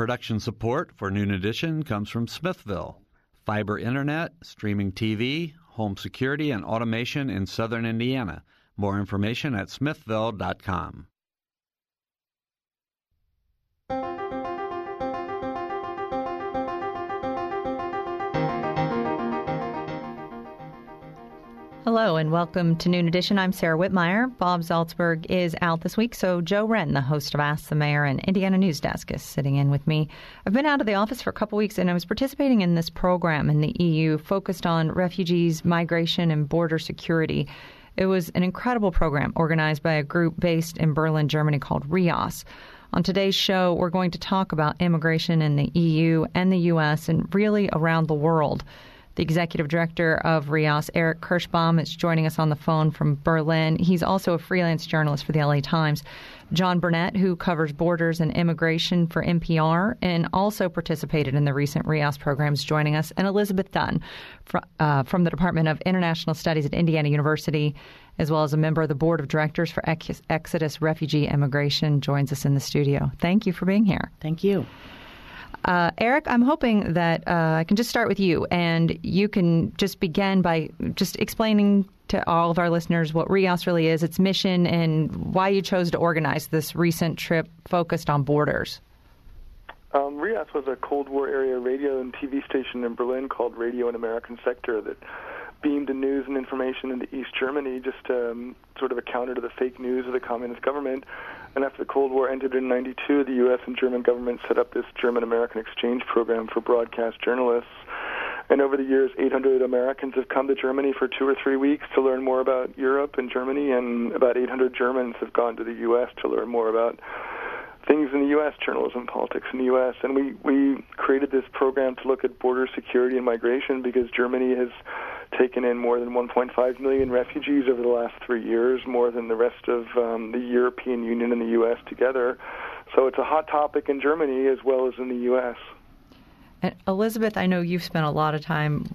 Production support for Noon Edition comes from Smithville. Fiber internet, streaming TV, home security, and automation in southern Indiana. More information at smithville.com. Hello and welcome to Noon Edition. I'm Sarah Whitmire. Bob Zaltsberg is out this week, so Joe Hren, the host of Ask the Mayor and Indiana News Desk, is sitting in with me. I've been out of the office for a couple weeks and I was participating in this program in the EU focused on refugees, migration, and border security. It was an incredible program organized by a group based in Berlin, Germany called RIAS. On today's show, we're going to talk about immigration in the EU and the U.S. and really around the world. The executive director of RIAS, Eric Kirschbaum, is joining us on the phone from Berlin. He's also a freelance journalist for the LA Times. John Burnett, who covers borders and immigration for NPR and also participated in the recent RIAS programs, joining us, and Elizabeth Dunn fr- uh, from the Department of International Studies at Indiana University, as well as a member of the board of directors for Ex- Exodus Refugee Immigration, joins us in the studio. Thank you for being here. Thank you. Uh, Eric, I'm hoping that uh, I can just start with you, and you can just begin by just explaining to all of our listeners what RIAS really is, its mission, and why you chose to organize this recent trip focused on borders. Um, RIAS was a Cold War area radio and TV station in Berlin called Radio and American Sector that beamed the news and information into East Germany, just um, sort of a counter to the fake news of the communist government. And after the Cold War ended in 92, the U.S. and German government set up this German American exchange program for broadcast journalists. And over the years, 800 Americans have come to Germany for two or three weeks to learn more about Europe and Germany, and about 800 Germans have gone to the U.S. to learn more about things in the U.S., journalism, politics in the U.S. And we, we created this program to look at border security and migration because Germany has taken in more than 1.5 million refugees over the last three years, more than the rest of um, the European Union and the U.S. together. So it's a hot topic in Germany as well as in the U.S. Elizabeth, I know you've spent a lot of time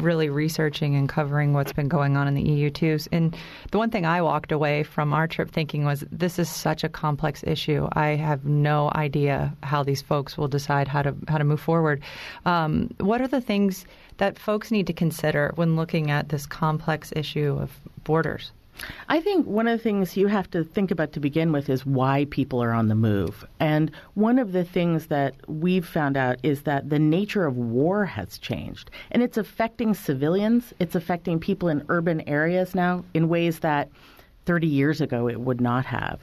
really researching and covering what's been going on in the EU too. And the one thing I walked away from our trip thinking was this is such a complex issue. I have no idea how these folks will decide how to how to move forward. Um, what are the things that folks need to consider when looking at this complex issue of borders? I think one of the things you have to think about to begin with is why people are on the move. And one of the things that we've found out is that the nature of war has changed. And it's affecting civilians, it's affecting people in urban areas now in ways that 30 years ago it would not have.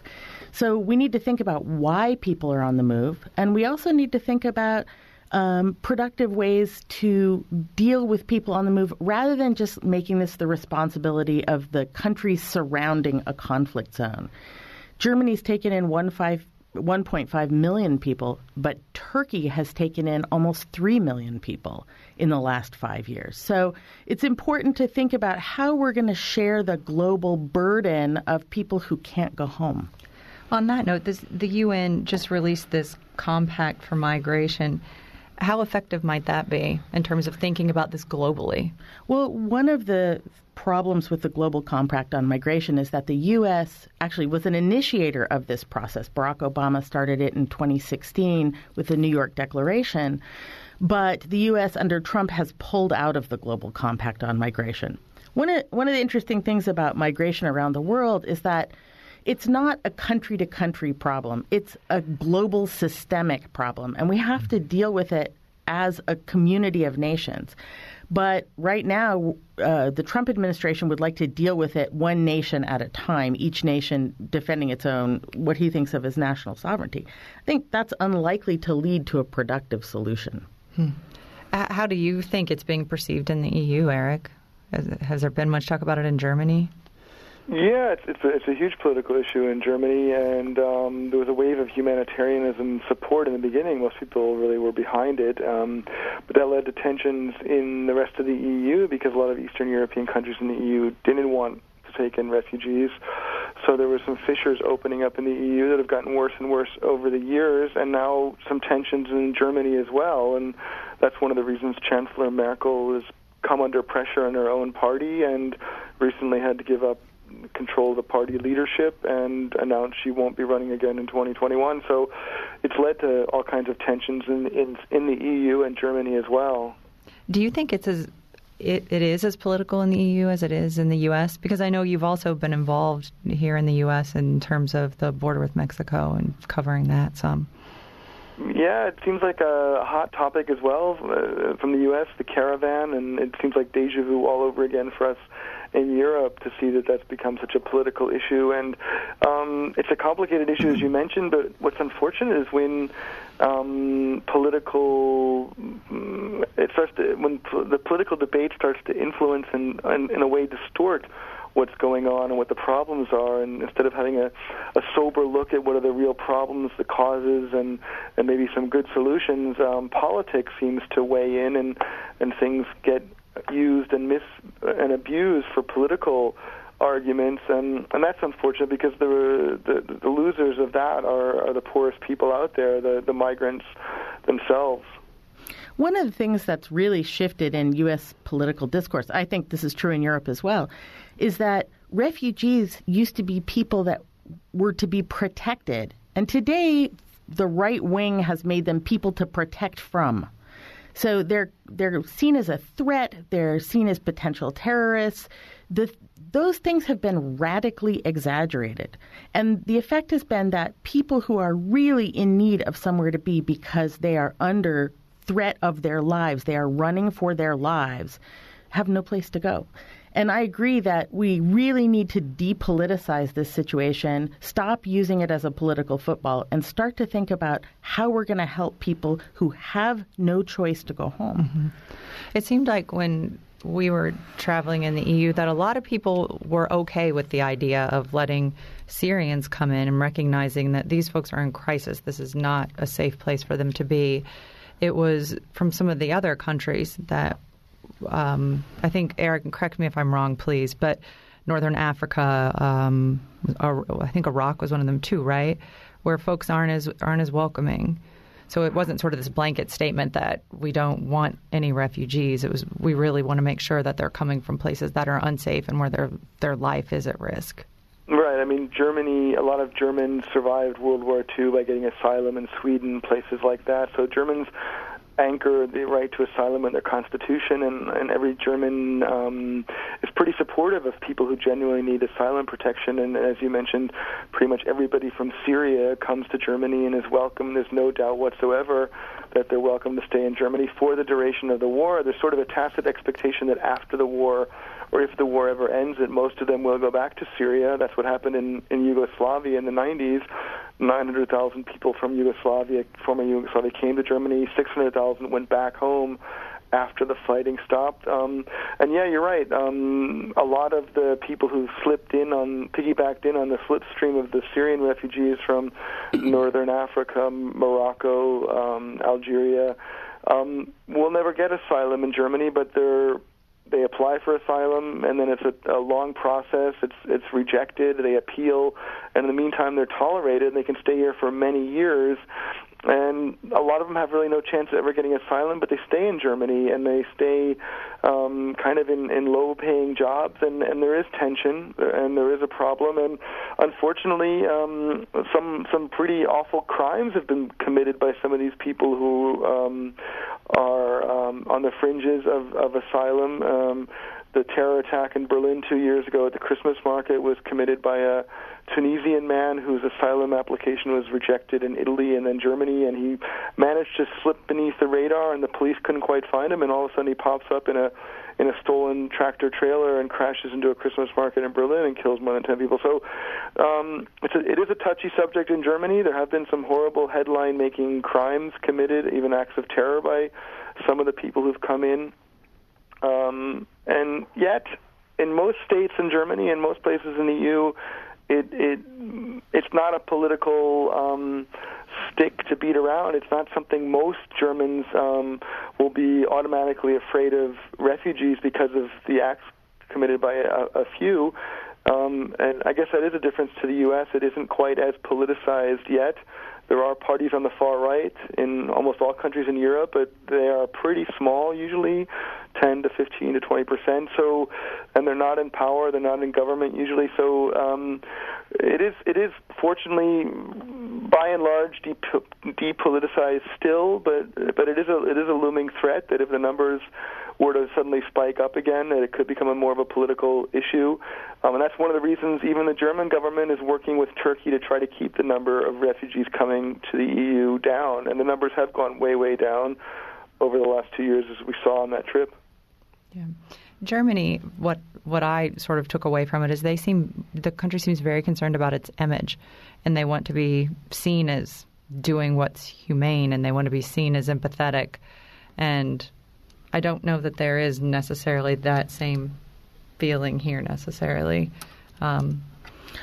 So we need to think about why people are on the move. And we also need to think about um, productive ways to deal with people on the move rather than just making this the responsibility of the countries surrounding a conflict zone. Germany's taken in one 1.5 million people, but Turkey has taken in almost 3 million people in the last five years. So it's important to think about how we're going to share the global burden of people who can't go home. On that note, this, the UN just released this compact for migration. How effective might that be in terms of thinking about this globally? Well, one of the problems with the Global Compact on Migration is that the U.S. actually was an initiator of this process. Barack Obama started it in 2016 with the New York Declaration, but the U.S. under Trump has pulled out of the Global Compact on Migration. One of, one of the interesting things about migration around the world is that it's not a country to country problem. It's a global systemic problem, and we have to deal with it as a community of nations. But right now, uh, the Trump administration would like to deal with it one nation at a time, each nation defending its own, what he thinks of as national sovereignty. I think that's unlikely to lead to a productive solution. Hmm. How do you think it's being perceived in the EU, Eric? Has, has there been much talk about it in Germany? Yeah, it's it's a, it's a huge political issue in Germany, and um, there was a wave of humanitarianism support in the beginning. Most people really were behind it, um, but that led to tensions in the rest of the EU because a lot of Eastern European countries in the EU didn't want to take in refugees. So there were some fissures opening up in the EU that have gotten worse and worse over the years, and now some tensions in Germany as well. And that's one of the reasons Chancellor Merkel has come under pressure in her own party and recently had to give up control the party leadership and announced she won't be running again in 2021. So it's led to all kinds of tensions in in, in the EU and Germany as well. Do you think it's as it, it is as political in the EU as it is in the U.S. Because I know you've also been involved here in the U.S. in terms of the border with Mexico and covering that some. Yeah, it seems like a hot topic as well uh, from the U.S. The caravan, and it seems like deja vu all over again for us in Europe to see that that's become such a political issue. And um, it's a complicated issue, as you mentioned. But what's unfortunate is when um, political mm, it starts to when the political debate starts to influence and, and in a way distort what's going on and what the problems are, and instead of having a, a sober look at what are the real problems, the causes, and and maybe some good solutions, um, politics seems to weigh in, and and things get used and mis and abused for political arguments, and and that's unfortunate because the the, the losers of that are, are the poorest people out there, the the migrants themselves. One of the things that's really shifted in U.S. political discourse, I think this is true in Europe as well, is that refugees used to be people that were to be protected. And today, the right wing has made them people to protect from. So they're they're seen as a threat. They're seen as potential terrorists. The, those things have been radically exaggerated, and the effect has been that people who are really in need of somewhere to be because they are under threat of their lives, they are running for their lives, have no place to go. And I agree that we really need to depoliticize this situation, stop using it as a political football, and start to think about how we're going to help people who have no choice to go home. Mm-hmm. It seemed like when we were traveling in the EU that a lot of people were okay with the idea of letting Syrians come in and recognizing that these folks are in crisis. This is not a safe place for them to be. It was from some of the other countries that um, I think Eric, correct me if I'm wrong, please, but Northern Africa, um, I think Iraq was one of them too, right? Where folks aren't as aren't as welcoming. So it wasn't sort of this blanket statement that we don't want any refugees. It was we really want to make sure that they're coming from places that are unsafe and where their their life is at risk. Right. I mean, Germany. A lot of Germans survived World War II by getting asylum in Sweden, places like that. So Germans anchor the right to asylum in their constitution, and, and every German um, is pretty supportive of people who genuinely need asylum protection. And as you mentioned, pretty much everybody from Syria comes to Germany and is welcome. There's no doubt whatsoever that they're welcome to stay in Germany for the duration of the war. There's sort of a tacit expectation that after the war, or if the war ever ends, that most of them will go back to Syria. That's what happened in, in Yugoslavia in the 90s. 900,000 people from Yugoslavia, former Yugoslavia, came to Germany. 600,000 went back home after the fighting stopped. Um, and yeah, you're right. Um, a lot of the people who slipped in on, piggybacked in on the slipstream of the Syrian refugees from northern Africa, Morocco, um, Algeria, um, will never get asylum in Germany, but they're they apply for asylum, and then it's a, a long process. It's it's rejected. They appeal, and in the meantime, they're tolerated. and They can stay here for many years, and a lot of them have really no chance of ever getting asylum, but they stay in Germany and they stay um, kind of in, in low-paying jobs, and, and there is tension and there is a problem, and unfortunately, um, some some pretty awful crimes have been committed by some of these people who um, are um, on the fringes of, of asylum. Um, the terror attack in Berlin two years ago at the Christmas market was committed by a Tunisian man whose asylum application was rejected in Italy and then Germany, and he managed to slip beneath the radar, and the police couldn't quite find him, and all of a sudden he pops up in a in a stolen tractor trailer and crashes into a Christmas market in Berlin and kills more than ten people. So um, it's a, it is a touchy subject in Germany. There have been some horrible headline-making crimes committed, even acts of terror by some of the people who've come in, um, and yet in most states in Germany and most places in the EU it it it's not a political um, stick to beat around. It's not something most Germans um, will be automatically afraid of refugees because of the acts committed by a, a few. Um, and I guess that is a difference to the U.S. It isn't quite as politicized yet. There are parties on the far right in almost all countries in Europe, but they are pretty small usually 10 to 15 to 20 percent. So, and they're not in power, they're not in government usually. So, um, it is it is fortunately by and large depoliticized still, but but it is a it is a looming threat that if the numbers were to suddenly spike up again, that it could become a more of a political issue. Um, and that's one of the reasons even the German government is working with Turkey to try to keep the number of refugees coming to the EU down. And the numbers have gone way, way down over the last two years, as we saw on that trip. Yeah. Germany, what what I sort of took away from it is they seem the country seems very concerned about its image, and they want to be seen as doing what's humane, and they want to be seen as empathetic, and I don't know that there is necessarily that same feeling here necessarily. Um,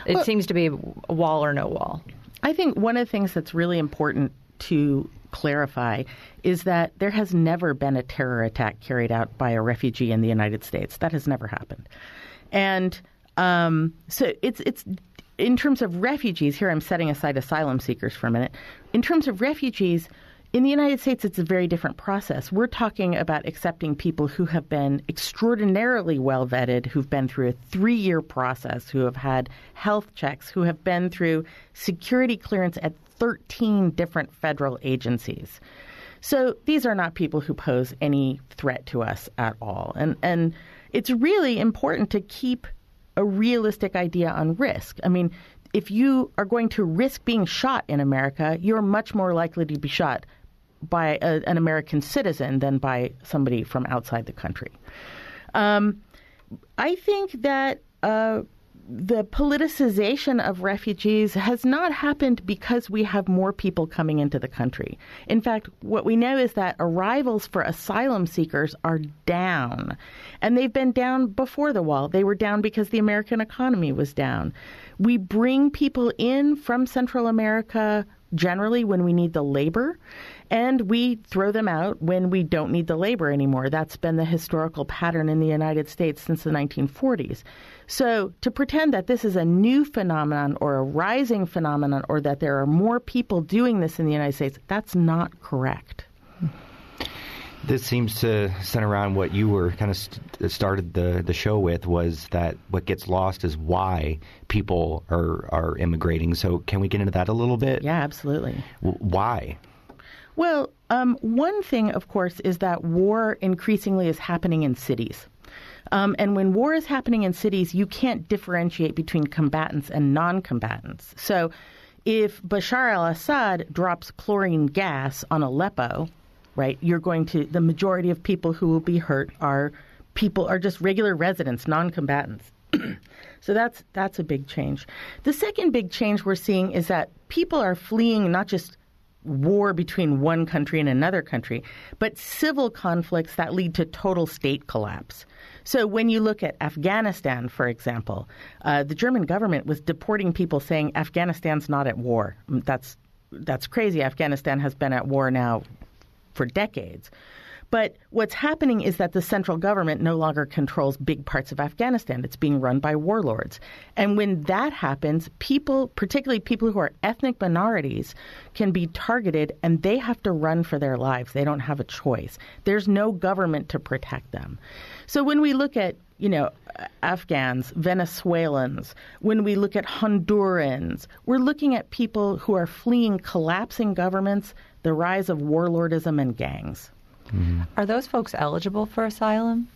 it well, seems to be a wall or no wall. I think one of the things that's really important to clarify is that there has never been a terror attack carried out by a refugee in the United States. That has never happened. And um, so it's it's in terms of refugees. Here, I'm setting aside asylum seekers for a minute. In terms of refugees, in the United States, it's a very different process. We're talking about accepting people who have been extraordinarily well vetted, who've been through a three year process, who have had health checks, who have been through security clearance at 13 different federal agencies. So these are not people who pose any threat to us at all. And, and it's really important to keep a realistic idea on risk. I mean, if you are going to risk being shot in America, you're much more likely to be shot by a, an American citizen than by somebody from outside the country. Um, I think that uh, the politicization of refugees has not happened because we have more people coming into the country. In fact, what we know is that arrivals for asylum seekers are down. And they've been down before the wall. They were down because the American economy was down. We bring people in from Central America generally when we need the labor, and we throw them out when we don't need the labor anymore. That's been the historical pattern in the United States since the 1940s. So to pretend that this is a new phenomenon or a rising phenomenon or that there are more people doing this in the United States, that's not correct. This seems to center around what you were kind of st- started the, the show with was that what gets lost is why people are, are immigrating. So, can we get into that a little bit? Yeah, absolutely. W- why? Well, um, one thing, of course, is that war increasingly is happening in cities. Um, and when war is happening in cities, you can't differentiate between combatants and non combatants. So, if Bashar al Assad drops chlorine gas on Aleppo, right? You're going to the majority of people who will be hurt are people are just regular residents, non-combatants. so that's that's a big change. The second big change we're seeing is that people are fleeing not just war between one country and another country, but civil conflicts that lead to total state collapse. So when you look at Afghanistan, for example, uh, the German government was deporting people saying Afghanistan's not at war. That's that's crazy. Afghanistan has been at war now for decades. But what's happening is that the central government no longer controls big parts of Afghanistan. It's being run by warlords. And when that happens, people, particularly people who are ethnic minorities, can be targeted and they have to run for their lives. They don't have a choice. There's no government to protect them. So when we look at you know, Afghans, Venezuelans, when we look at Hondurans, we're looking at people who are fleeing collapsing governments the rise of warlordism and gangs. Mm-hmm. Are those folks eligible for asylum?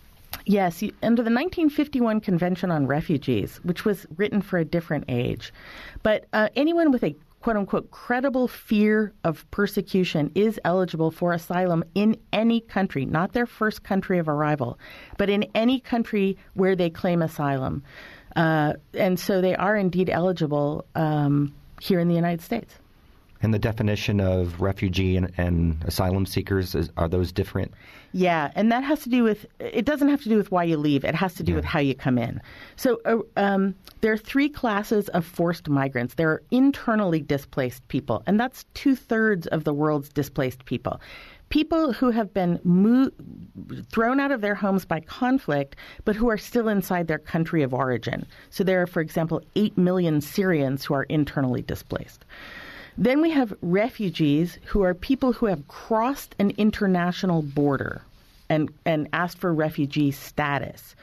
Yes, under the 1951 Convention on Refugees, which was written for a different age. But uh, anyone with a quote unquote credible fear of persecution is eligible for asylum in any country, not their first country of arrival, but in any country where they claim asylum. Uh, and so they are indeed eligible um, here in the United States. And the definition of refugee and, and asylum seekers is, are those different? Yeah, and that has to do with it doesn't have to do with why you leave. It has to do yeah. with how you come in. So uh, um, there are three classes of forced migrants. There are internally displaced people, and that's two thirds of the world's displaced people. People who have been mo- thrown out of their homes by conflict, but who are still inside their country of origin. So there are, for example, 8 million Syrians who are internally displaced. Then we have refugees who are people who have crossed an international border. and, and asked for refugee status.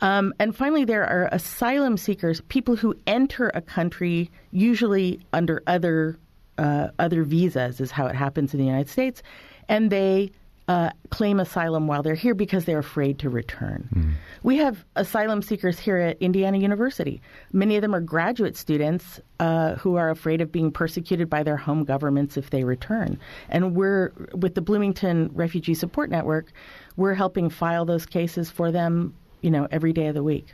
Um, and finally, there are asylum seekers, people who enter a country usually under other uh, other visas, is how it happens in the United States, and they uh, claim asylum while they're here because they're afraid to return. Mm. We have asylum seekers here at Indiana University. Many of them are graduate students uh, who are afraid of being persecuted by their home governments if they return. And we're, with the Bloomington Refugee Support Network, we're helping file those cases for them, you know, every day of the week.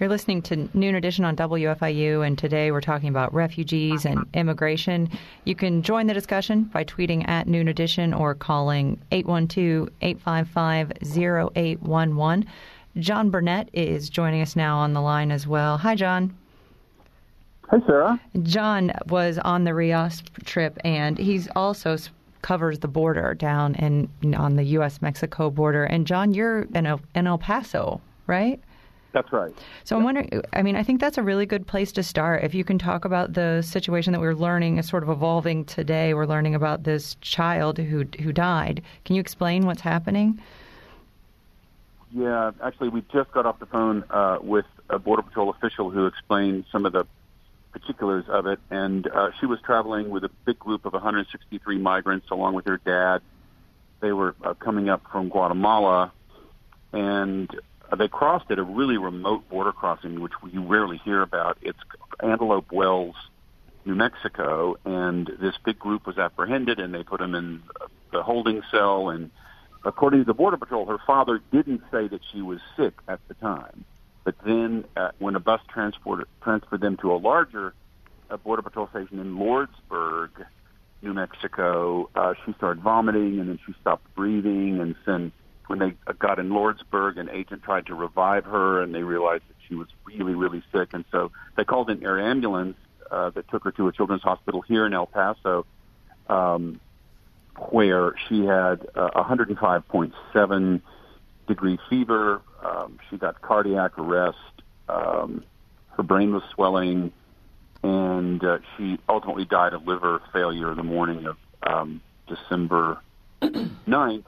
You're listening to Noon Edition on WFIU, and today we're talking about refugees and immigration. You can join the discussion by tweeting at Noon Edition or calling 812 855 0811. John Burnett is joining us now on the line as well. Hi, John. Hi, Sarah. John was on the RIAS trip, and he's also covers the border down in on the U.S. Mexico border. And John, you're in, El, in El Paso, right? That's right. So I'm wondering, I mean, I think that's a really good place to start. If you can talk about the situation that we're learning is sort of evolving today. We're learning about this child who who died. Can you explain what's happening? Yeah, actually, we just got off the phone uh, with a Border Patrol official who explained some of the particulars of it. And uh, she was traveling with a big group of 163 migrants along with her dad. They were uh, coming up from Guatemala, and uh, they crossed at a really remote border crossing, which you rarely hear about. It's Antelope Wells, New Mexico, and this big group was apprehended, and they put them in the holding cell. And according to the Border Patrol, her father didn't say that she was sick at the time, but then uh, when a bus transported transferred them to a larger uh, Border Patrol station in Lordsburg, New Mexico, uh, she started vomiting, and then she stopped breathing, and then when they got in Lordsburg, an agent tried to revive her, and they realized that she was really, really sick, and so they called an air ambulance uh, that took her to a children's hospital here in El Paso, um, where she had uh, 105.7 degree fever. Um, she got cardiac arrest. Um, her brain was swelling, and uh, she ultimately died of liver failure the morning of um, December 9th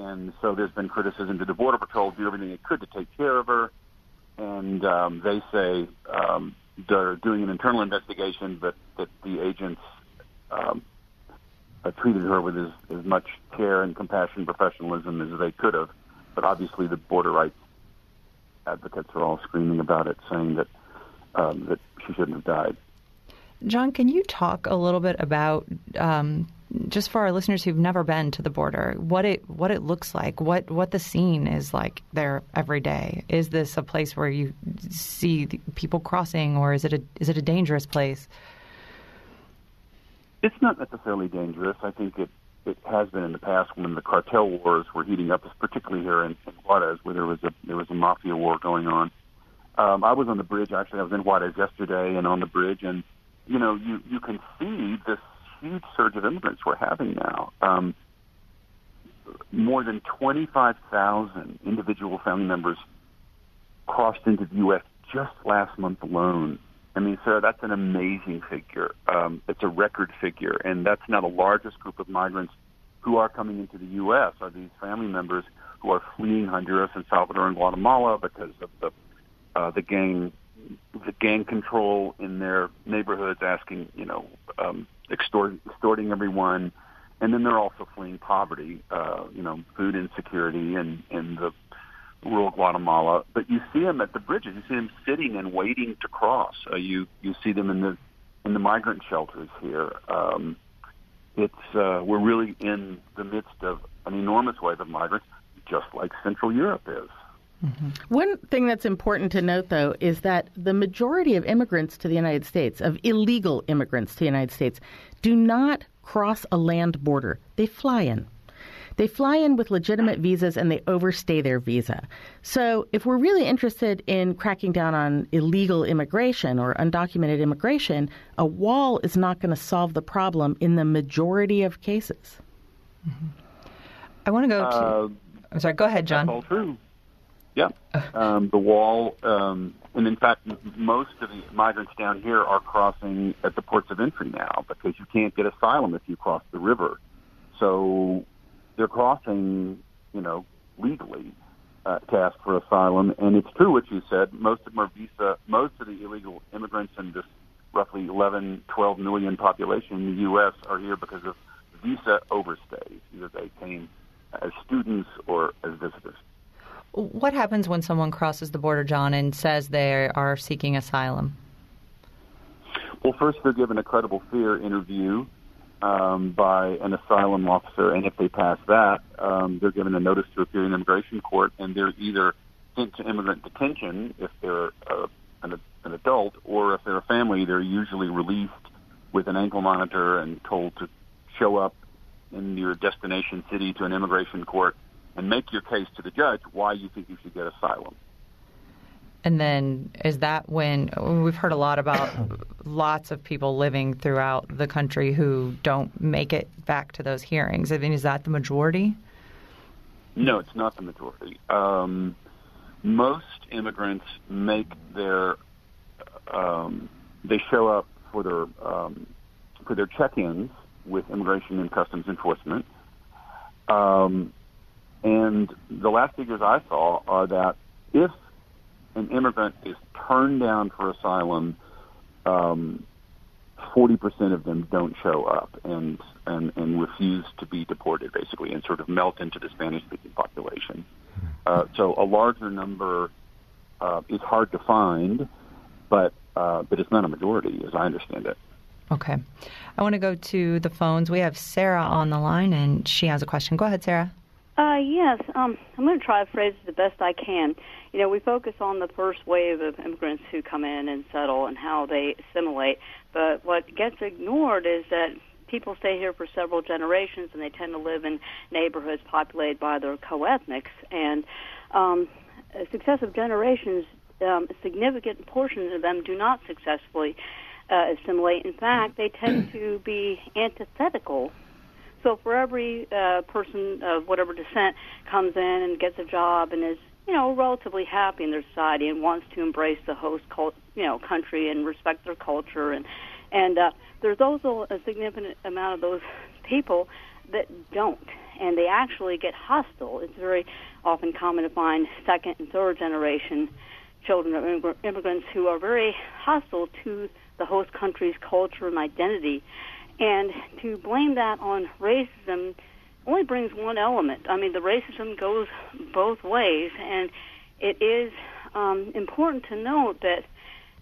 and so there's been criticism. Did the Border Patrol do everything it could to take care of her? And um, they say um, they're doing an internal investigation, but that the agents um, treated her with as, as much care and compassion professionalism as they could have. But obviously, the border rights advocates are all screaming about it, saying that um, that she shouldn't have died. John, can you talk a little bit about um, just for our listeners who've never been to the border, what it what it looks like, what what the scene is like there every day. Is this a place where you see people crossing, or is it a is it a dangerous place? It's not necessarily dangerous. I think it it has been in the past when the cartel wars were heating up, particularly here in, in Juarez, where there was a there was a mafia war going on. Um, I was on the bridge actually. I was in Juarez yesterday, and on the bridge, and you know, you you can see this huge surge of immigrants we're having now. Um, more than 25,000 individual family members crossed into the U.S. just last month alone. I mean, Sarah, that's an amazing figure. Um, it's a record figure, and that's now the largest group of migrants who are coming into the U.S. are these family members who are fleeing Honduras and Salvador and Guatemala because of the uh, the gang the gang control in their neighborhoods, asking you know um, extort, extorting everyone, and then they're also fleeing poverty, uh, you know, food insecurity, and in the rural Guatemala. But you see them at the bridges. You see them sitting and waiting to cross. Uh, you you see them in the in the migrant shelters here. Um, it's uh, we're really in the midst of an enormous wave of migrants, just like Central Europe is. Mm-hmm. One thing that's important to note, though, is that the majority of immigrants to the United States, of illegal immigrants to the United States, do not cross a land border. They fly in. They fly in with legitimate visas and they overstay their visa. So, if we're really interested in cracking down on illegal immigration or undocumented immigration, a wall is not going to solve the problem in the majority of cases. Mm-hmm. I want to go to. Uh, I'm sorry, go ahead, John. That's all true. Yeah, um, the wall, um, and in fact, most of the migrants down here are crossing at the ports of entry now because you can't get asylum if you cross the river. So they're crossing, you know, legally uh, to ask for asylum. And it's true what you said. Most of them are visa. Most of the illegal immigrants in this roughly 11, 12 million population in the U.S. are here because of visa overstays. Either they came as students or as visitors. What happens when someone crosses the border, John, and says they are seeking asylum? Well, first they're given a credible fear interview um, by an asylum officer, and if they pass that, um, they're given a notice to appear in immigration court, and they're either sent to immigrant detention if they're uh, an, an adult, or if they're a family, they're usually released with an ankle monitor and told to show up in your destination city to an immigration court and make your case to the judge why you think you should get asylum. And then is that when we've heard a lot about lots of people living throughout the country who don't make it back to those hearings? I mean, is that the majority? No, it's not the majority. Um, most immigrants make their um, they show up for their um, for their check-ins with Immigration and Customs Enforcement. Um, and the last figures I saw are that if an immigrant is turned down for asylum, um, 40% of them don't show up and, and, and refuse to be deported, basically, and sort of melt into the Spanish speaking population. Uh, so a larger number uh, is hard to find, but, uh, but it's not a majority, as I understand it. Okay. I want to go to the phones. We have Sarah on the line, and she has a question. Go ahead, Sarah. Uh, yes, um, I'm going to try to phrase it the best I can. You know, we focus on the first wave of immigrants who come in and settle and how they assimilate, but what gets ignored is that people stay here for several generations and they tend to live in neighborhoods populated by their co-ethnics. And um, successive generations, um, significant portion of them do not successfully uh, assimilate. In fact, they tend to be antithetical. So for every uh, person of whatever descent comes in and gets a job and is you know relatively happy in their society and wants to embrace the host cult, you know country and respect their culture and and uh, there's also a significant amount of those people that don't and they actually get hostile. It's very often common to find second and third generation children of immigrants who are very hostile to the host country's culture and identity. And to blame that on racism only brings one element. I mean, the racism goes both ways, and it is um, important to note that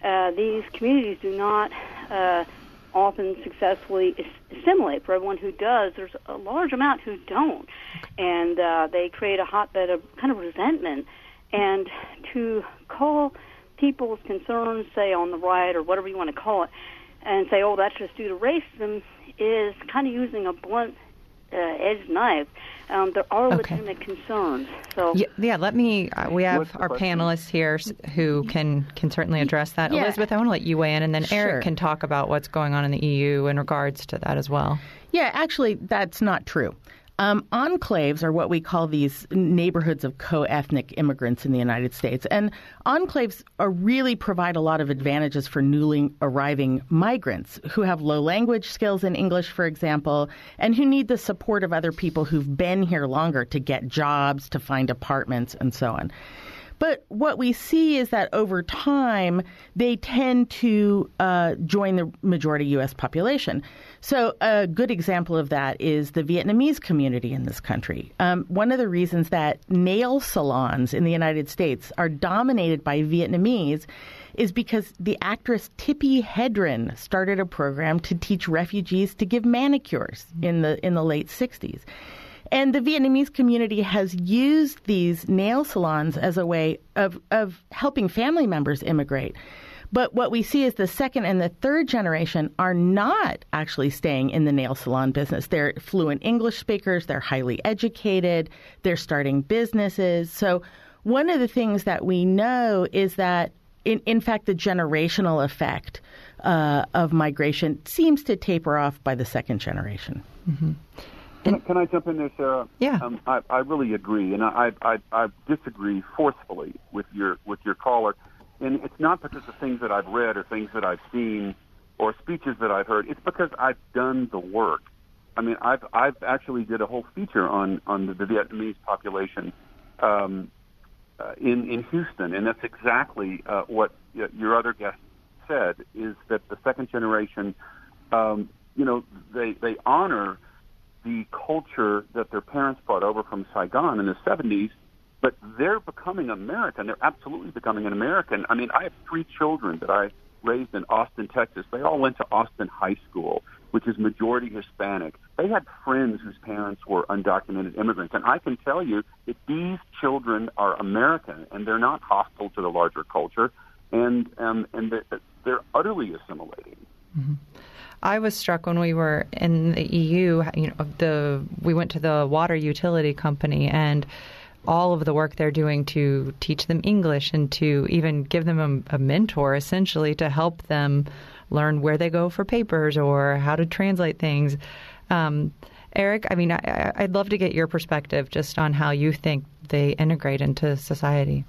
uh, these communities do not uh, often successfully assimilate. For everyone who does, there's a large amount who don't, and uh, they create a hotbed of kind of resentment. And to call people's concerns, say on the right or whatever you want to call it, and say, "Oh, that's just due to racism," is kind of using a blunt uh, edged knife. Um, there are okay. legitimate concerns. So yeah, yeah let me. Uh, we have our question? panelists here who can can certainly address that. Yeah. Elizabeth, I want to let you weigh in, and then Eric can talk about what's going on in the EU in regards to that as well. Yeah, actually, that's not true. Um, enclaves are what we call these neighborhoods of co ethnic immigrants in the United States. And enclaves are really provide a lot of advantages for newly arriving migrants who have low language skills in English, for example, and who need the support of other people who've been here longer to get jobs, to find apartments, and so on. But what we see is that over time, they tend to uh, join the majority U.S. population. So, a good example of that is the Vietnamese community in this country. Um, one of the reasons that nail salons in the United States are dominated by Vietnamese is because the actress Tippi Hedren started a program to teach refugees to give manicures in the in the late 60s. And the Vietnamese community has used these nail salons as a way of, of helping family members immigrate. But what we see is the second and the third generation are not actually staying in the nail salon business. They're fluent English speakers, they're highly educated, they're starting businesses. So, one of the things that we know is that, in, in fact, the generational effect uh, of migration seems to taper off by the second generation. Mm-hmm. Can, can, I jump in there, Sarah? Yeah. Um, I, I really agree, and I, I, I disagree forcefully with your with your caller. And it's not because of things that I've read or things that I've seen or speeches that I've heard. It's because I've done the work. I mean, I've I've actually did a whole feature on on the, the Vietnamese population um, uh, in in Houston, and that's exactly uh, what your other guest said. Is that the second generation, um, you know, they they honor the culture that their parents brought over from Saigon in the 70s, but they're becoming American. They're absolutely becoming an American. I mean, I have three children that I raised in Austin, Texas. They all went to Austin High School, which is majority Hispanic. They had friends whose parents were undocumented immigrants. And I can tell you that these children are American and they're not hostile to the larger culture and, um, and they're they're utterly assimilating. Mm-hmm. I was struck when we were in the EU. You know, the we went to the water utility company and all of the work they're doing to teach them English and to even give them a, a mentor, essentially, to help them learn where they go for papers or how to translate things. Um, Eric, I mean, I, I'd love to get your perspective just on how you think they integrate into society.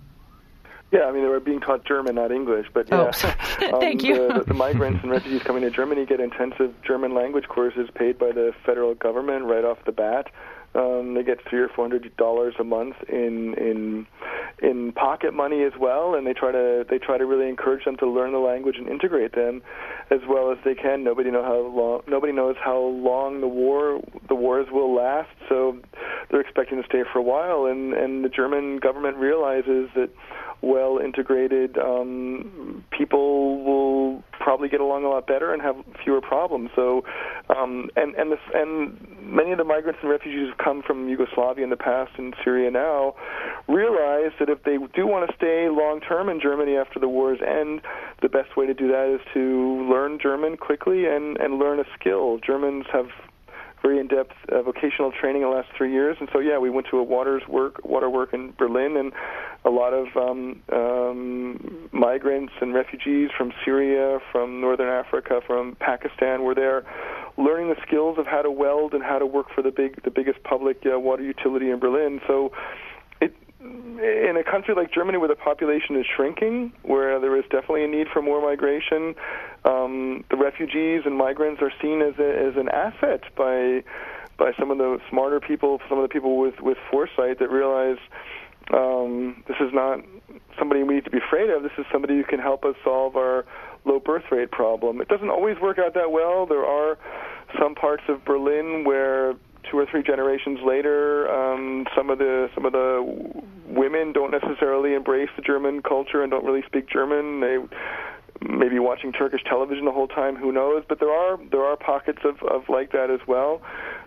Yeah, I mean, they were being taught German, not English, but yeah. Oh, um, thank you. The, the migrants and refugees coming to Germany get intensive German language courses paid by the federal government right off the bat. Um, they get three or four hundred dollars a month in in in pocket money as well, and they try to they try to really encourage them to learn the language and integrate them as well as they can. Nobody know how long nobody knows how long the war the wars will last, so they're expecting to stay for a while. And and the German government realizes that well integrated um, people will probably get along a lot better and have fewer problems. So, um, and and the, and many of the migrants and refugees who come from Yugoslavia in the past and Syria now realize that if they do want to stay long term in Germany after the wars end, the best way to do that is to learn German quickly and and learn a skill. Germans have very in-depth uh, vocational training in the last three years. And so, yeah, we went to a waters work, water work in Berlin, and a lot of um, um, migrants and refugees from Syria, from Northern Africa, from Pakistan were there, learning the skills of how to weld and how to work for the big, the biggest public uh, water utility in Berlin. So, in a country like Germany, where the population is shrinking, where there is definitely a need for more migration, um, the refugees and migrants are seen as a, as an asset by by some of the smarter people, some of the people with with foresight that realize um, this is not somebody we need to be afraid of. This is somebody who can help us solve our low birth rate problem. It doesn't always work out that well. There are some parts of Berlin where two or three generations later, um, some of the some of the women don't necessarily embrace the German culture and don't really speak German. They maybe watching Turkish television the whole time. Who knows? But there are there are pockets of, of like that as well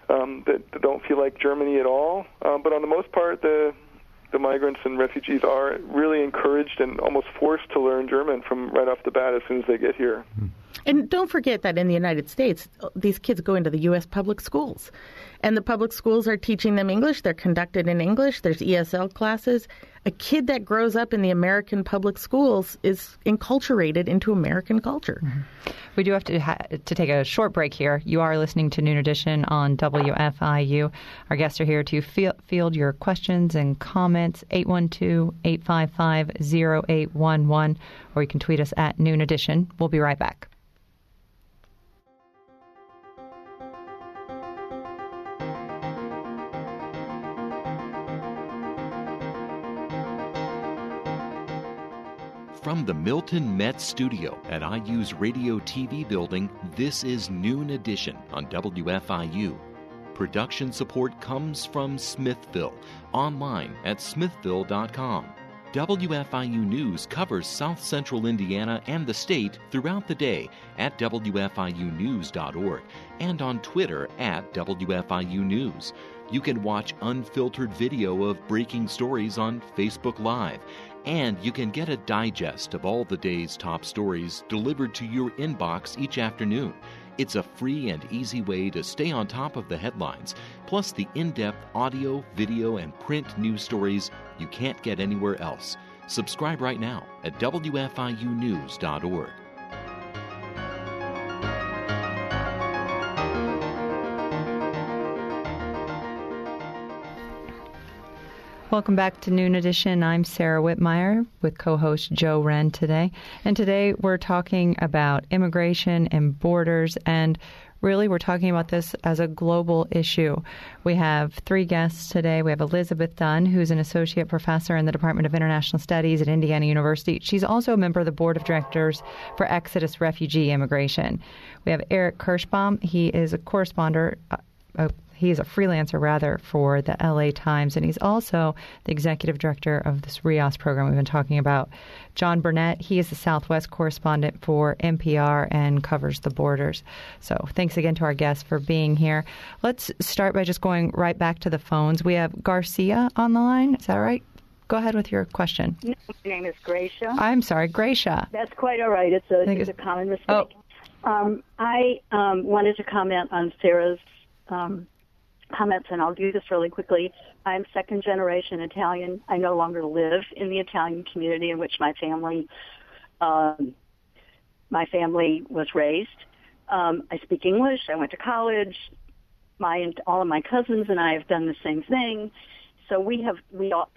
um, that, that don't feel like Germany at all. Um, but on the most part, the the migrants and refugees are really encouraged and almost forced to learn German from right off the bat as soon as they get here. And don't forget that in the United States, these kids go into the U.S. public schools. And the public schools are teaching them English. They're conducted in English. There's ESL classes. A kid that grows up in the American public schools is enculturated into American culture. Mm-hmm. We do have to ha- to take a short break here. You are listening to Noon Edition on WFIU. Our guests are here to field your questions and comments. 812-855-0811 or you can tweet us at Noon Edition. We'll be right back. The Milton Metz Studio at IU's Radio TV building, this is Noon Edition on WFIU. Production support comes from Smithville, online at smithville.com. WFIU News covers South Central Indiana and the state throughout the day at WFIUnews.org and on Twitter at WFIU News. You can watch unfiltered video of breaking stories on Facebook Live and you can get a digest of all the day's top stories delivered to your inbox each afternoon. It's a free and easy way to stay on top of the headlines, plus the in depth audio, video, and print news stories you can't get anywhere else. Subscribe right now at WFIUnews.org. Welcome back to Noon Edition. I'm Sarah Whitmire with co host Joe Hren today. And today we're talking about immigration and borders and really we're talking about this as a global issue. We have three guests today. We have Elizabeth Dunn, who's an associate professor in the Department of International Studies at Indiana University. She's also a member of the board of directors for Exodus Refugee Immigration. We have Eric Kirschbaum. He is a correspondent. Uh, he is a freelancer rather for the LA Times, and he's also the executive director of this RIAS program we've been talking about. John Burnett, he is the Southwest correspondent for NPR and covers the borders. So thanks again to our guests for being here. Let's start by just going right back to the phones. We have Garcia on the line. Is that right? Go ahead with your question. No, my name is Gracia. I'm sorry, Gracia. That's quite all right. It's a, it's, it's a common mistake. Oh. Um, I um, wanted to comment on Sarah's um, comments, and I'll do this really quickly. I'm second generation Italian. I no longer live in the Italian community in which my family um, my family was raised. Um, I speak English. I went to college. My all of my cousins and I have done the same thing. So we have we all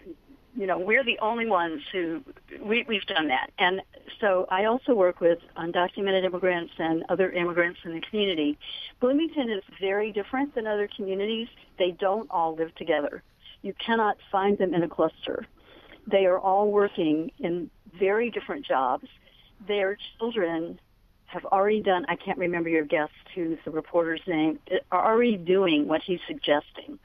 you know, we're the only ones who we, we've done that. And so I also work with undocumented immigrants and other immigrants in the community. Bloomington is very different than other communities. They don't all live together. You cannot find them in a cluster. They are all working in very different jobs. Their children have already done, I can't remember your guest, who's the reporter's name, are already doing what he's suggesting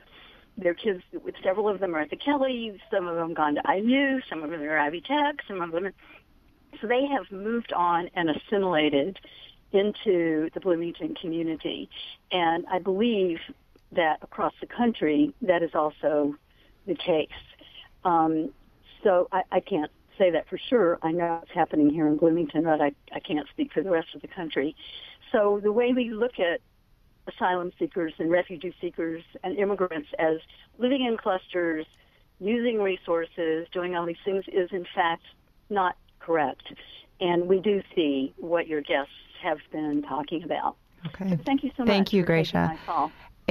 their kids, with several of them are at the Kelley, some of them gone to IU, some of them are Ivy Tech, some of them. Are, so they have moved on and assimilated into the Bloomington community, and I believe that across the country that is also the case. Um, so I, I can't say that for sure. I know it's happening here in Bloomington, but I, I can't speak for the rest of the country. So the way we look at asylum seekers and refugee seekers and immigrants as living in clusters, using resources, doing all these things is in fact not correct. And we do see what your guests have been talking about. Okay. So thank you so much. Thank you, Gracia.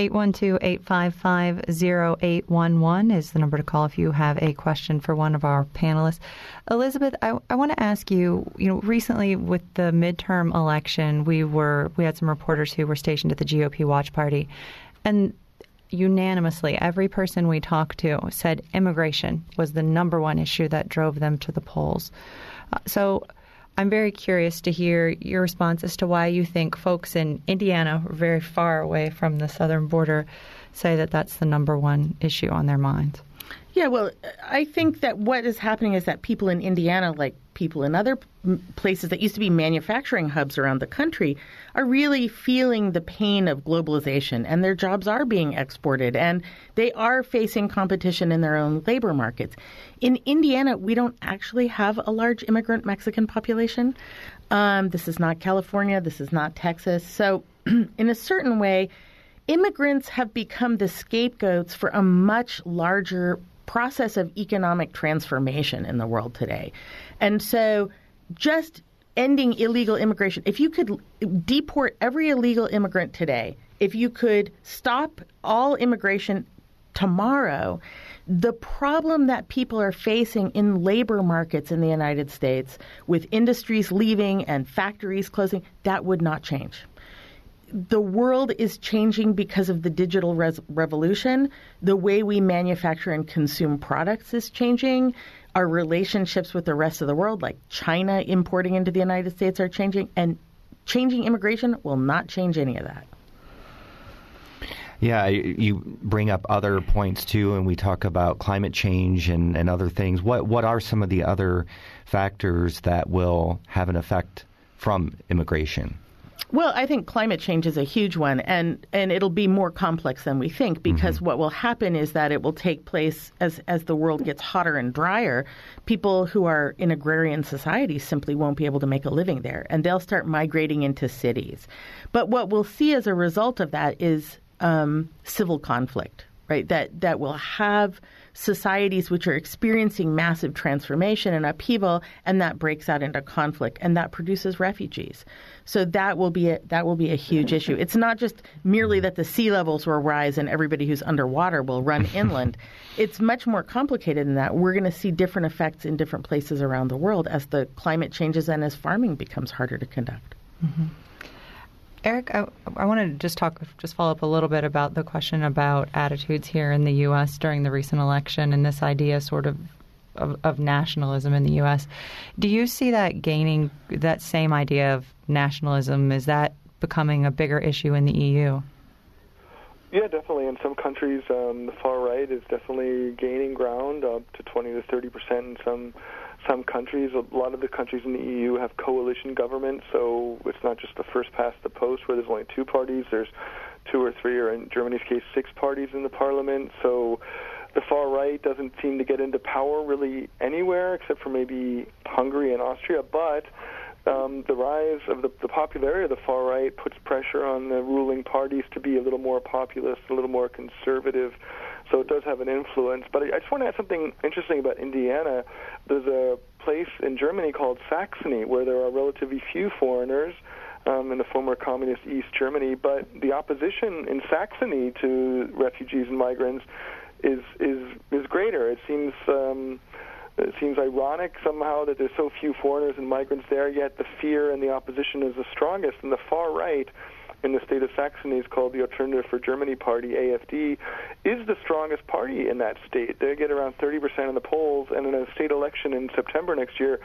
812-855-0811 is the number to call if you have a question for one of our panelists. Elizabeth, I, I want to ask you, you know, recently with the midterm election, we were we had some reporters who were stationed at the GOP watch party and unanimously every person we talked to said immigration was the number one issue that drove them to the polls. Uh, so I'm very curious to hear your response as to why you think folks in Indiana, very far away from the southern border, say that that's the number one issue on their minds. Yeah, well, I think that what is happening is that people in Indiana, like people in other places that used to be manufacturing hubs around the country, are really feeling the pain of globalization and their jobs are being exported and they are facing competition in their own labor markets. In Indiana, we don't actually have a large immigrant Mexican population. Um, this is not California, this is not Texas. So, in a certain way, immigrants have become the scapegoats for a much larger process of economic transformation in the world today. And so just ending illegal immigration, if you could deport every illegal immigrant today, if you could stop all immigration tomorrow, the problem that people are facing in labor markets in the United States with industries leaving and factories closing, that would not change the world is changing because of the digital res- revolution. The way we manufacture and consume products is changing. Our relationships with the rest of the world, like China importing into the United States, are changing. And changing immigration will not change any of that. Yeah, you bring up other points too, and we talk about climate change and, and other things. What what are some of the other factors that will have an effect from immigration? Well, I think climate change is a huge one, and, and it'll be more complex than we think because mm-hmm. what will happen is that it will take place as, as the world gets hotter and drier. People who are in agrarian societies simply won't be able to make a living there, and they'll start migrating into cities. But what we'll see as a result of that is um, civil conflict, right? That, that will have societies which are experiencing massive transformation and upheaval, and that breaks out into conflict, and that produces refugees. So that will be a, that will be a huge issue. It's not just merely that the sea levels will rise and everybody who's underwater will run inland. It's much more complicated than that. We're going to see different effects in different places around the world as the climate changes and as farming becomes harder to conduct. Mm-hmm. Eric, I, I want to just talk, just follow up a little bit about the question about attitudes here in the U.S. during the recent election and this idea, sort of, of, of nationalism in the U.S. Do you see that gaining that same idea of nationalism? Is that becoming a bigger issue in the EU? Yeah, definitely. In some countries, um, the far right is definitely gaining ground, up to 20 to 30 percent in some some countries. A lot of the countries in the EU have coalition governments, so it's not just the first past the post where there's only two parties. There's two or three, or in Germany's case, six parties in the parliament. So the far right doesn't seem to get into power really anywhere except for maybe Hungary and Austria, but um, the rise of the, the popularity of the far right puts pressure on the ruling parties to be a little more populist, a little more conservative. So it does have an influence. But I, I just want to add something interesting about Indiana. There's a place in Germany called Saxony where there are relatively few foreigners. Um, in the former communist East Germany, but the opposition in Saxony to refugees and migrants is is is greater. It seems um, it seems ironic somehow that there's so few foreigners and migrants there, yet the fear and the opposition is the strongest. And the far right in the state of Saxony is called the Alternative for Germany Party, AFD, is the strongest party in that state. They get around 30% in the polls, and in a state election in September next year,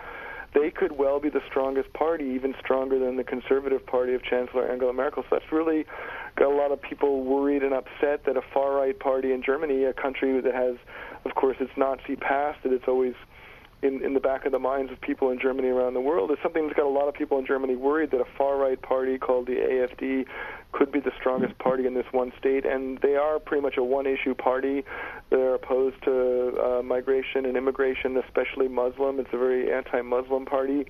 they could well be the strongest party, even stronger than the conservative party of Chancellor Angela Merkel. So that's really got a lot of people worried and upset that a far right party in Germany, a country that has of course, its Nazi past that it's always in, in the back of the minds of people in Germany around the world is something that's got a lot of people in Germany worried that a far right party called the AFD could be the strongest party in this one state, and they are pretty much a one issue party. They're opposed to uh, migration and immigration, especially Muslim. It's a very anti Muslim party.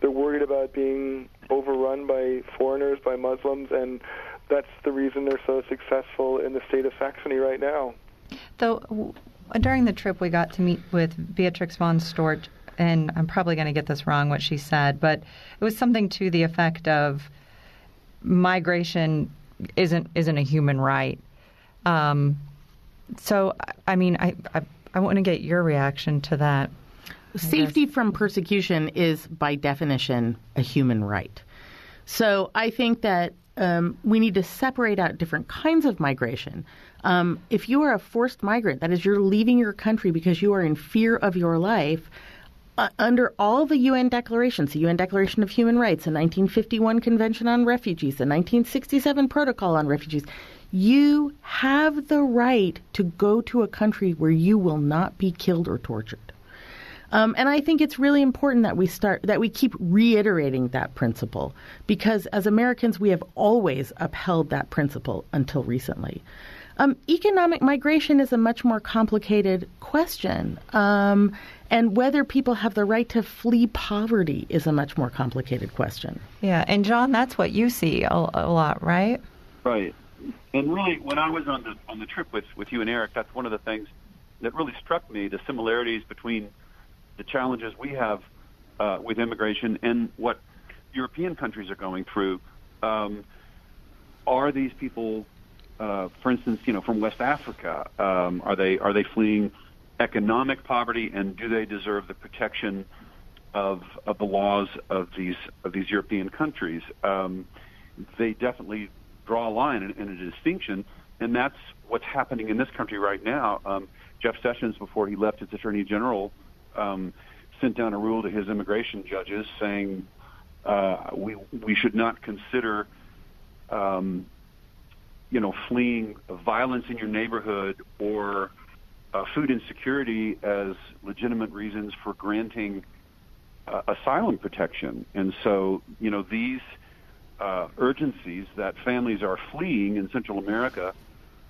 They're worried about being overrun by foreigners, by Muslims, and that's the reason they're so successful in the state of Saxony right now. Though during the trip, we got to meet with Beatrix von Storch, and I'm probably going to get this wrong what she said, but it was something to the effect of migration isn't isn't a human right. Um, so, I mean, I, I, I want to get your reaction to that. Safety from persecution is, by definition, a human right. So I think that um, we need to separate out different kinds of migration. Um, if you are a forced migrant, that is, you're leaving your country because you are in fear of your life, uh, under all the UN declarations, the UN Declaration of Human Rights, the 1951 Convention on Refugees, the 1967 Protocol on Refugees, you have the right to go to a country where you will not be killed or tortured. Um, and I think it's really important that we start that we keep reiterating that principle because as Americans we have always upheld that principle until recently. Um, economic migration is a much more complicated question. Um, and whether people have the right to flee poverty is a much more complicated question. Yeah, and John, that's what you see a, a lot, right? Right. And really, when I was on the on the trip with with you and Eric, that's one of the things that really struck me: the similarities between the challenges we have uh, with immigration and what European countries are going through. Um, are these people uh, for instance, you know, from West Africa? Um, are they are they fleeing economic poverty, and do they deserve the protection of of the laws of these of these European countries? Um, they definitely draw a line and, and, a distinction, and that's what's happening in this country right now. Um, Jeff Sessions, before he left as Attorney General, um, sent down a rule to his immigration judges saying uh, we we should not consider um, you know, fleeing violence in your neighborhood or uh, food insecurity as legitimate reasons for granting uh, asylum protection. And so, you know, these uh, urgencies that families are fleeing in Central America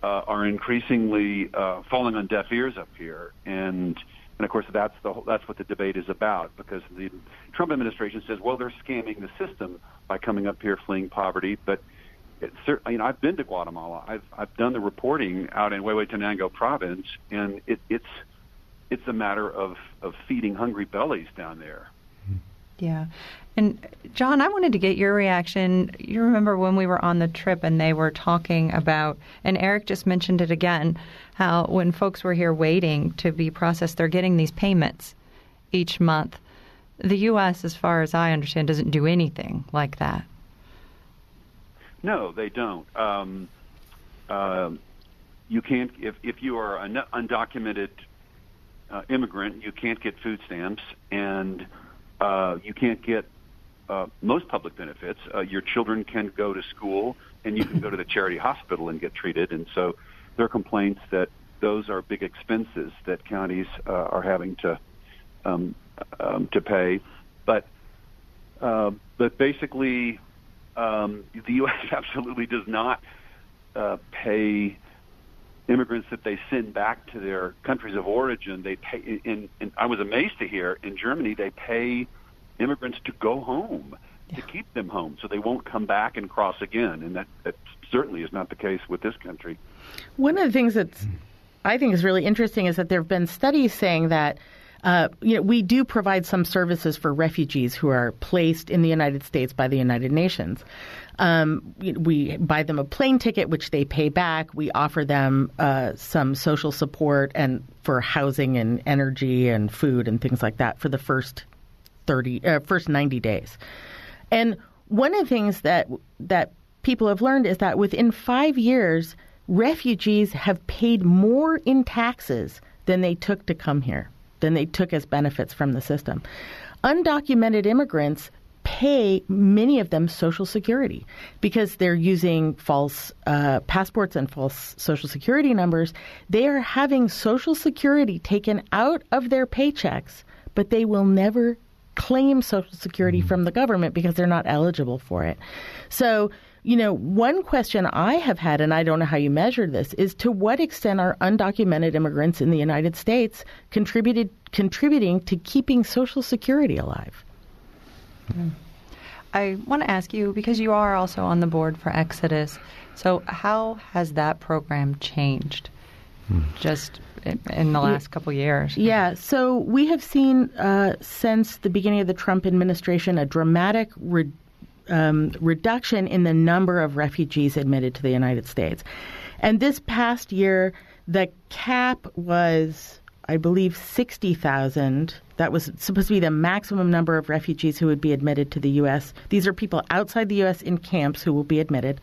uh, are increasingly uh, falling on deaf ears up here. And and of course, that's the that's what the debate is about because the Trump administration says, well, they're scamming the system by coming up here fleeing poverty, but it's you know I've been to Guatemala. I've I've done the reporting out in Huehuetenango province, and it, it's it's a matter of of feeding hungry bellies down there. Yeah. And John, I wanted to get your reaction. You remember when we were on the trip and they were talking about, and Eric just mentioned it again, how when folks were here waiting to be processed, they're getting these payments each month. The U.S., as far as I understand, doesn't do anything like that. No, they don't. Um, uh, you can't if if you are an undocumented uh, immigrant, you can't get food stamps, and uh, you can't get uh, most public benefits. Uh, your children can go to school, and you can go to the charity hospital and get treated. And so, there are complaints that those are big expenses that counties uh, are having to um, um, to pay. But uh, but basically, um, the U.S. absolutely does not uh, pay immigrants that they send back to their countries of origin. They pay. In, in, I was amazed to hear in Germany they pay immigrants to go home yeah. to keep them home, so they won't come back and cross again. And that, that certainly is not the case with this country. One of the things that's I think is really interesting is that there have been studies saying that uh, you know, we do provide some services for refugees who are placed in the United States by the United Nations. Um, we buy them a plane ticket, which they pay back. We offer them uh, some social support and for housing and energy and food and things like that for the first thirty, uh, first ninety days. And one of the things that that people have learned is that within five years, refugees have paid more in taxes than they took to come here than they took as benefits from the system. Undocumented immigrants pay many of them Social Security because they're using false uh, passports and false Social Security numbers. They are having Social Security taken out of their paychecks, but they will never claim Social Security mm-hmm. from the government because they're not eligible for it. So you know, one question I have had, and I don't know how you measure this, is to what extent are undocumented immigrants in the United States contributed contributing to keeping Social Security alive? I want to ask you because you are also on the board for Exodus. So, how has that program changed? Just in the last couple years. Yeah, so we have seen uh, since the beginning of the Trump administration a dramatic reduction um, reduction in the number of refugees admitted to the United States. And this past year, the cap was, I believe, 60,000. That was supposed to be the maximum number of refugees who would be admitted to the U.S. These are people outside the U.S. in camps who will be admitted.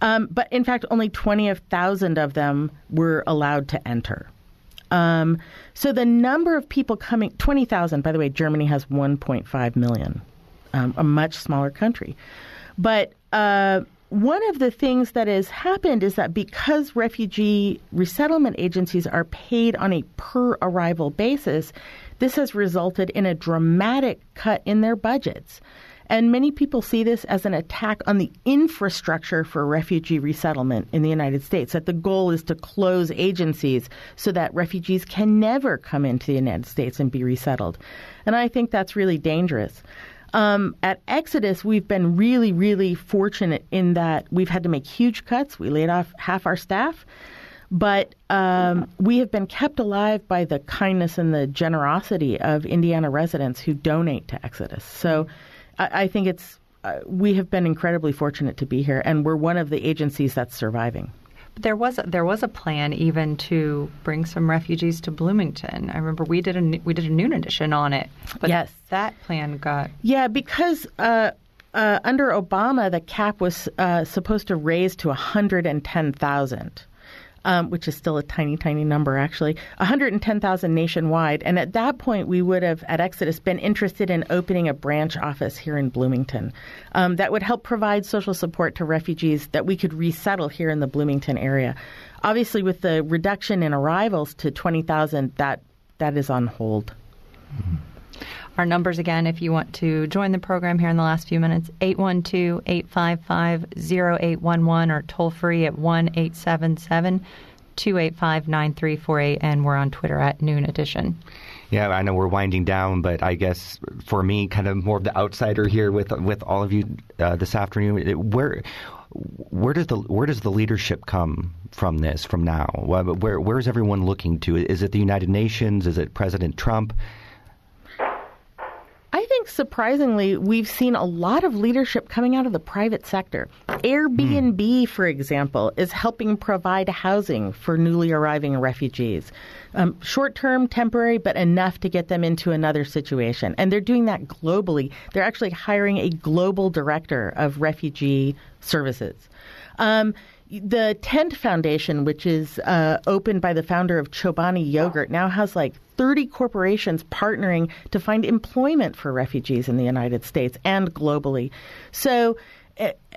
Um, but in fact, only 20,000 of them were allowed to enter. Um, so the number of people coming, 20,000, by the way, Germany has 1.5 million um, a much smaller country. But uh, one of the things that has happened is that because refugee resettlement agencies are paid on a per arrival basis, this has resulted in a dramatic cut in their budgets. And many people see this as an attack on the infrastructure for refugee resettlement in the United States, that the goal is to close agencies so that refugees can never come into the United States and be resettled. And I think that's really dangerous. Um, at Exodus, we've been really, really fortunate in that we've had to make huge cuts. We laid off half our staff, but um, we have been kept alive by the kindness and the generosity of Indiana residents who donate to Exodus. So I, I think it's uh, we have been incredibly fortunate to be here, and we're one of the agencies that's surviving. But there was a, there was a plan even to bring some refugees to Bloomington. I remember we did a we did a noon edition on it. But yes, that plan got yeah because. Uh, uh, under Obama, the cap was uh, supposed to raise to 110,000 um, which is still a tiny, tiny number actually, 110,000 nationwide. And at that point, we would have at Exodus been interested in opening a branch office here in Bloomington um, that would help provide social support to refugees that we could resettle here in the Bloomington area. Obviously, with the reduction in arrivals to 20,000, that that is on hold. Mm-hmm. Our numbers again, if you want to join the program here in the last few minutes 812 855 0811 or toll free at 1 877 285 9348. And we're on Twitter at Noon Edition. Yeah, I know we're winding down, but I guess for me, kind of more of the outsider here with with all of you uh, this afternoon, where where does the where does the leadership come from this from now? Where where is everyone looking to? Is it the United Nations? Is it President Trump? I think surprisingly, we've seen a lot of leadership coming out of the private sector. Airbnb, mm. for example, is helping provide housing for newly arriving refugees. Um, short term, temporary, but enough to get them into another situation. And they're doing that globally. They're actually hiring a global director of refugee services. Um, the Tent Foundation, which is uh, opened by the founder of Chobani Yogurt, now has like 30 corporations partnering to find employment for refugees in the United States and globally. So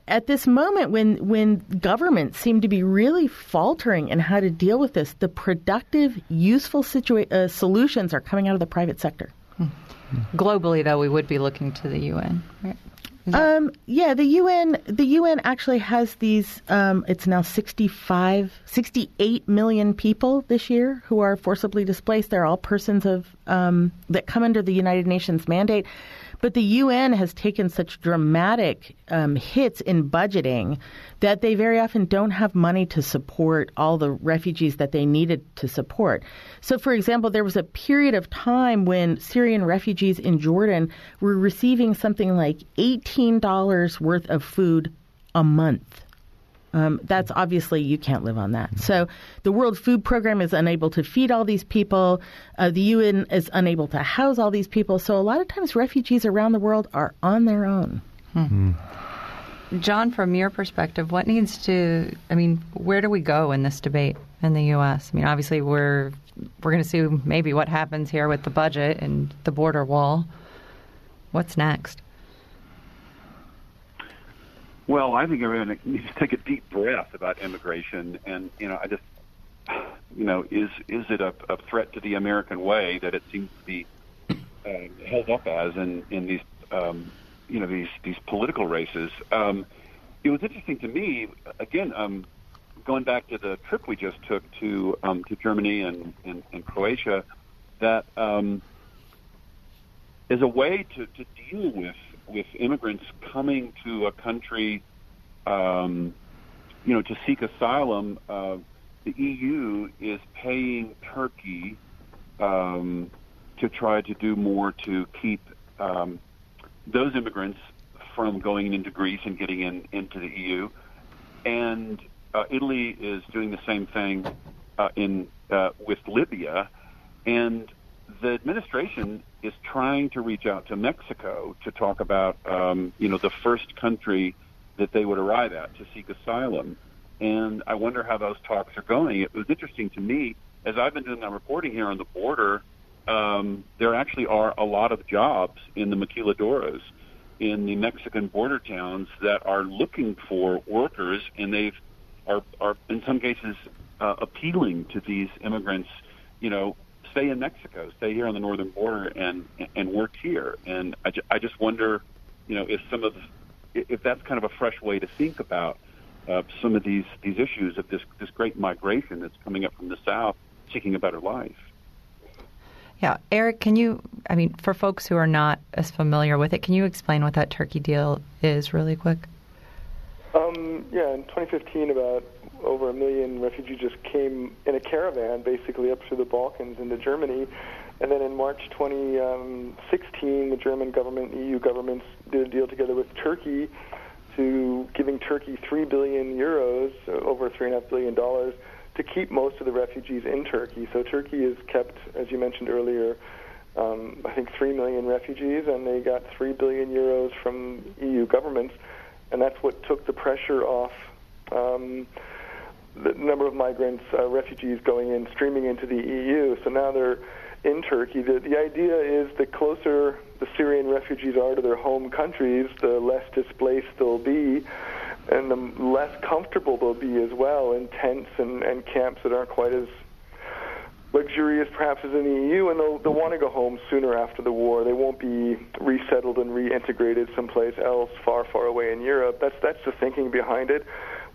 at this moment when when governments seem to be really faltering in how to deal with this, the productive, useful situa- uh, solutions are coming out of the private sector. Globally, though, we would be looking to the UN. Right? Um, yeah, the UN the UN actually has these. Um, it's now 65, 68 million people this year who are forcibly displaced. They're all persons of um, that come under the United Nations mandate. But the UN has taken such dramatic um, hits in budgeting that they very often don't have money to support all the refugees that they needed to support. So, for example, there was a period of time when Syrian refugees in Jordan were receiving something like $18 worth of food a month. Um, that's obviously you can't live on that. So the World Food Program is unable to feed all these people. Uh, the UN is unable to house all these people. So a lot of times refugees around the world are on their own. Hmm. John, from your perspective, what needs to? I mean, where do we go in this debate in the U.S.? I mean, obviously we're we're going to see maybe what happens here with the budget and the border wall. What's next? Well, I think everyone needs to take a deep breath about immigration, and you know, I just, you know, is is it a, a threat to the American way that it seems to be uh, held up as in in these, um, you know, these these political races? Um, it was interesting to me, again, um, going back to the trip we just took to um, to Germany and, and, and Croatia, that um, is a way to, to deal with with immigrants coming to a country, um, you know, to seek asylum, uh, the EU is paying Turkey um, to try to do more to keep um, those immigrants from going into Greece and getting in, into the EU. And uh, Italy is doing the same thing uh, in uh, with Libya, and the administration is trying to reach out to Mexico to talk about, um, you know, the first country that they would arrive at to seek asylum. And I wonder how those talks are going. It was interesting to me as I've been doing my reporting here on the border. Um, there actually are a lot of jobs in the maquiladoras in the Mexican border towns that are looking for workers, and they've are, are in some cases uh, appealing to these immigrants, you know, stay in Mexico, stay here on the northern border, and and work here. And I, ju- I just wonder, you know, if some of if that's kind of a fresh way to think about uh, some of these these issues of this this great migration that's coming up from the south, seeking a better life. Yeah, Eric, can you? I mean, for folks who are not as familiar with it, can you explain what that Turkey deal is, really quick? Um, yeah, in 2015, about over a million refugees just came in a caravan, basically up through the Balkans into Germany. And then in March 2016, the German government, EU governments did a deal together with Turkey to giving Turkey 3 billion euros, over $3.5 billion, to keep most of the refugees in Turkey. So Turkey has kept, as you mentioned earlier, um, I think 3 million refugees, and they got 3 billion euros from EU governments. And that's what took the pressure off um, the number of migrants, uh, refugees going in, streaming into the EU. So now they're in Turkey. The, the idea is the closer the Syrian refugees are to their home countries, the less displaced they'll be, and the less comfortable they'll be as well in tents and, and camps that aren't quite as luxurious perhaps as in the EU, and they'll, they'll want to go home sooner after the war. They won't be resettled and reintegrated someplace else far, far away in Europe. That's that's the thinking behind it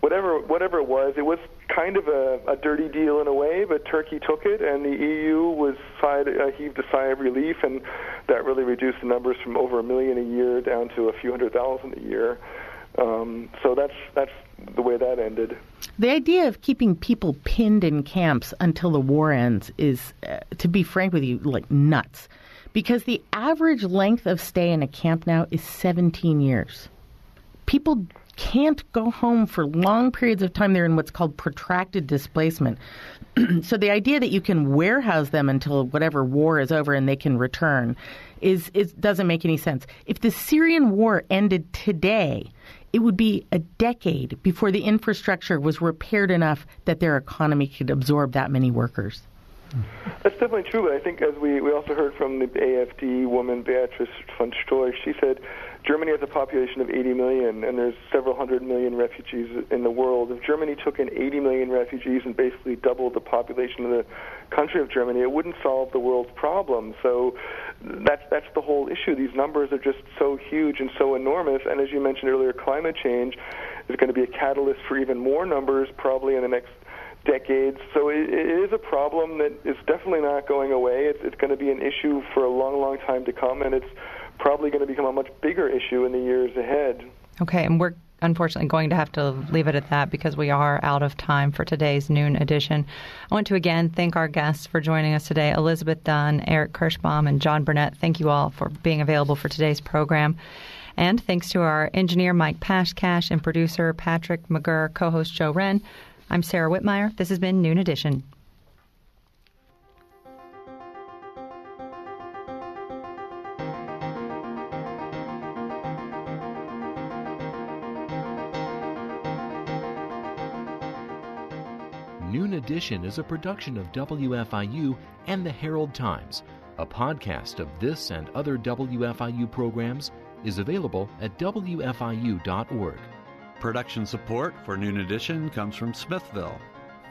whatever whatever it was, it was kind of a, a dirty deal in a way, but Turkey took it, and the EU was sighed, uh, heaved a sigh of relief, and that really reduced the numbers from over a million a year down to a few hundred thousand a year. Um, so that's that's the way that ended. The idea of keeping people pinned in camps until the war ends is, uh, to be frank with you, like nuts because the average length of stay in a camp now is 17 years. People can't go home for long periods of time. They're in what's called protracted displacement. so the idea that you can warehouse them until whatever war is over and they can return is, is doesn't make any sense. If the Syrian war ended today, it would be a decade before the infrastructure was repaired enough that their economy could absorb that many workers. That's definitely true, but I think as we, we also heard from the AFD woman, Beatrice von Storch, she said Germany has a population of 80 million, and there's several hundred million refugees in the world. If Germany took in 80 million refugees and basically doubled the population of the country of Germany, it wouldn't solve the world's problems. So that's that's the whole issue. These numbers are just so huge and so enormous, and as you mentioned earlier, climate change is going to be a catalyst for even more numbers probably in the next decades. So it, it is a problem that is definitely not going away. It's, it's going to be an issue for a long, long time to come, and it's probably going to become a much bigger issue in the years ahead. Okay, and we're unfortunately going to have to leave it at that because we are out of time for today's noon edition. I want to again thank our guests for joining us today Elizabeth Dunn, Eric Kirschbaum, and John Burnett. Thank you all for being available for today's program. And thanks to our engineer, Mike Pashkash, and producer, Patrick McGurr, co host Joe Hren. I'm Sara Wittmeyer. This has been Noon Edition. Edition is a production of WFIU and the Herald Times. A podcast of this and other WFIU programs is available at WFIU.org. Production support for Noon Edition comes from Smithville.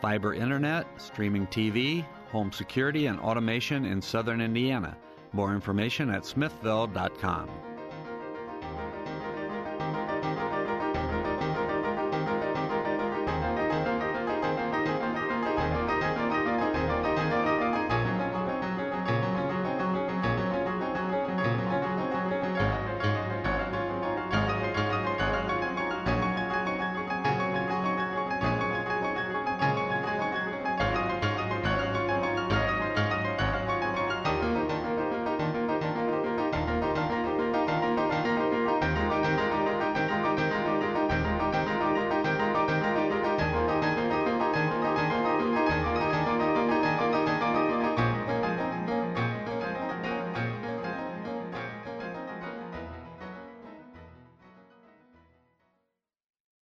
Fiber internet, streaming TV, home security, and automation in southern Indiana. More information at smithville.com.